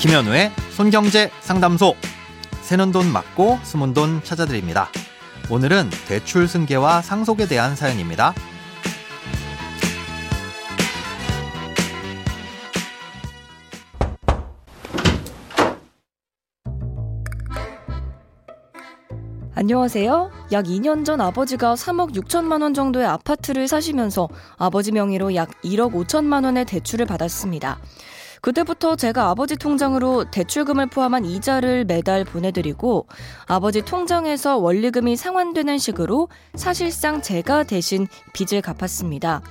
김현우의 손경제 상담소. 새는 돈 맞고 숨은 돈 찾아드립니다. 오늘은 대출 승계와 상속에 대한 사연입니다. 안녕하세요. 약 2년 전 아버지가 3억 6천만 원 정도의 아파트를 사시면서 아버지 명의로 약 1억 5천만 원의 대출을 받았습니다. 그때부터 제가 아버지 통장으로 대출금을 포함한 이자를 매달 보내드리고 아버지 통장에서 원리금이 상환되는 식으로 사실상 제가 대신 빚을 갚았습니다.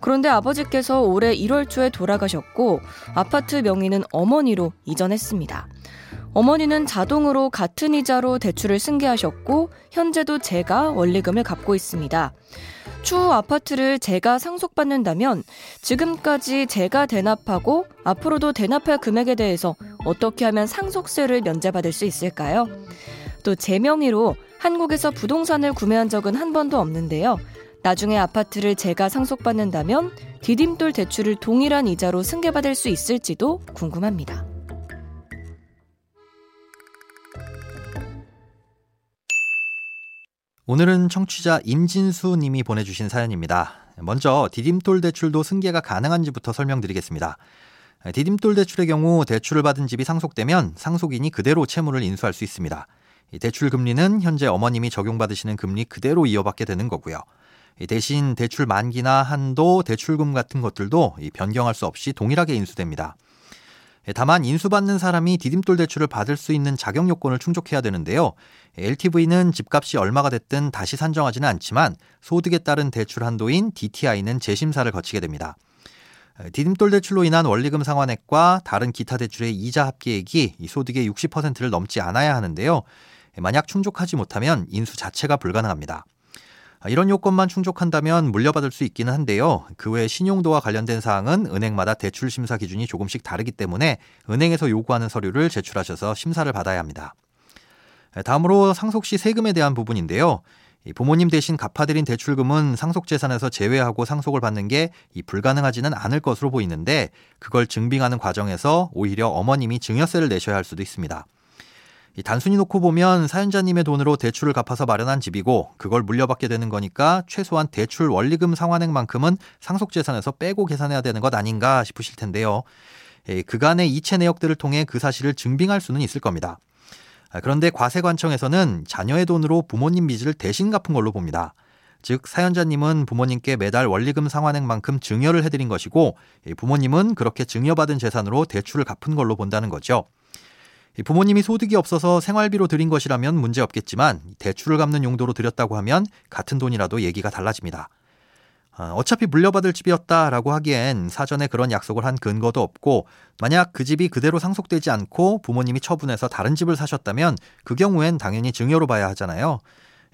그런데 아버지께서 올해 1월 초에 돌아가셨고 아파트 명의는 어머니로 이전했습니다. 어머니는 자동으로 같은 이자로 대출을 승계하셨고 현재도 제가 원리금을 갚고 있습니다. 추후 아파트를 제가 상속받는다면 지금까지 제가 대납하고 앞으로도 대납할 금액에 대해서 어떻게 하면 상속세를 면제받을 수 있을까요? 또 제 명의로 한국에서 부동산을 구매한 적은 한 번도 없는데요. 나중에 아파트를 제가 상속받는다면 디딤돌 대출을 동일한 이자로 승계받을 수 있을지도 궁금합니다. 오늘은 청취자 임진수 님이 보내주신 사연입니다. 먼저 디딤돌 대출도 승계가 가능한지부터 설명드리겠습니다. 디딤돌 대출의 경우 대출을 받은 집이 상속되면 상속인이 그대로 채무를 인수할 수 있습니다. 대출 금리는 현재 어머님이 적용받으시는 금리 그대로 이어받게 되는 거고요. 대신 대출 만기나 한도, 대출금 같은 것들도 변경할 수 없이 동일하게 인수됩니다. 다만 인수받는 사람이 디딤돌 대출을 받을 수 있는 자격 요건을 충족해야 되는데요. LTV는 집값이 얼마가 됐든 다시 산정하지는 않지만 소득에 따른 대출 한도인 DTI는 재심사를 거치게 됩니다. 디딤돌 대출로 인한 원리금 상환액과 다른 기타 대출의 이자 합계액이 소득의 60%를 넘지 않아야 하는데요. 만약 충족하지 못하면 인수 자체가 불가능합니다. 이런 요건만 충족한다면 물려받을 수 있기는 한데요. 그 외 신용도와 관련된 사항은 은행마다 대출 심사 기준이 조금씩 다르기 때문에 은행에서 요구하는 서류를 제출하셔서 심사를 받아야 합니다. 다음으로 상속 시 세금에 대한 부분인데요. 부모님 대신 갚아드린 대출금은 상속재산에서 제외하고 상속을 받는 게 불가능하지는 않을 것으로 보이는데 그걸 증빙하는 과정에서 오히려 어머님이 증여세를 내셔야 할 수도 있습니다. 단순히 놓고 보면 사연자님의 돈으로 대출을 갚아서 마련한 집이고 그걸 물려받게 되는 거니까 최소한 대출 원리금 상환액만큼은 상속재산에서 빼고 계산해야 되는 것 아닌가 싶으실 텐데요. 그간의 이체 내역들을 통해 그 사실을 증빙할 수는 있을 겁니다. 아, 그런데 과세관청에서는 자녀의 돈으로 부모님 빚을 대신 갚은 걸로 봅니다. 즉 사연자님은 부모님께 매달 원리금 상환액만큼 증여를 해드린 것이고 부모님은 그렇게 증여받은 재산으로 대출을 갚은 걸로 본다는 거죠. 부모님이 소득이 없어서 생활비로 드린 것이라면 문제 없겠지만 대출을 갚는 용도로 드렸다고 하면 같은 돈이라도 얘기가 달라집니다. 어, 어차피 물려받을 집이었다라고 하기엔 사전에 그런 약속을 한 근거도 없고 만약 그 집이 그대로 상속되지 않고 부모님이 처분해서 다른 집을 사셨다면 그 경우엔 당연히 증여로 봐야 하잖아요.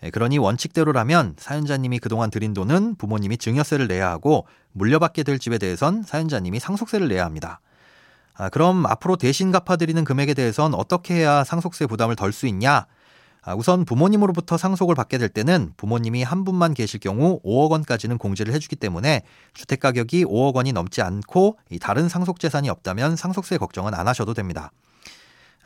예, 그러니 원칙대로라면 사연자님이 그동안 들인 돈은 부모님이 증여세를 내야 하고 물려받게 될 집에 대해선 사연자님이 상속세를 내야 합니다. 아, 그럼 앞으로 대신 갚아드리는 금액에 대해선 어떻게 해야 상속세 부담을 덜 수 있냐? 아, 우선 부모님으로부터 상속을 받게 될 때는 부모님이 한 분만 계실 경우 5억 원까지는 공제를 해주기 때문에 주택 가격이 5억 원이 넘지 않고 다른 상속 재산이 없다면 상속세 걱정은 안 하셔도 됩니다.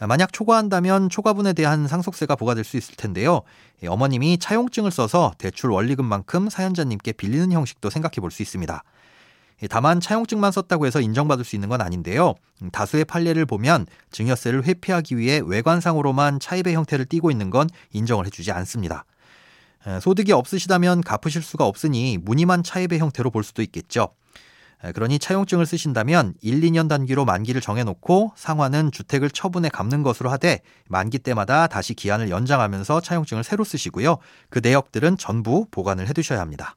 아, 만약 초과한다면 초과분에 대한 상속세가 부과될 수 있을 텐데요. 어머님이 차용증을 써서 대출 원리금만큼 사연자님께 빌리는 형식도 생각해 볼 수 있습니다. 다만 차용증만 썼다고 해서 인정받을 수 있는 건 아닌데요. 음, 다수의 판례를 보면 증여세를 회피하기 위해 외관상으로만 차입의 형태를 띠고 있는 건 인정을 해주지 않습니다. 소득이 없으시다면 갚으실 수가 없으니 무늬만 차입의 형태로 볼 수도 있겠죠. 그러니 차용증을 쓰신다면 1, 2년 단기로 만기를 정해놓고 상환은 주택을 처분해 갚는 것으로 하되 만기 때마다 다시 기한을 연장하면서 차용증을 새로 쓰시고요. 그 내역들은 전부 보관을 해두셔야 합니다.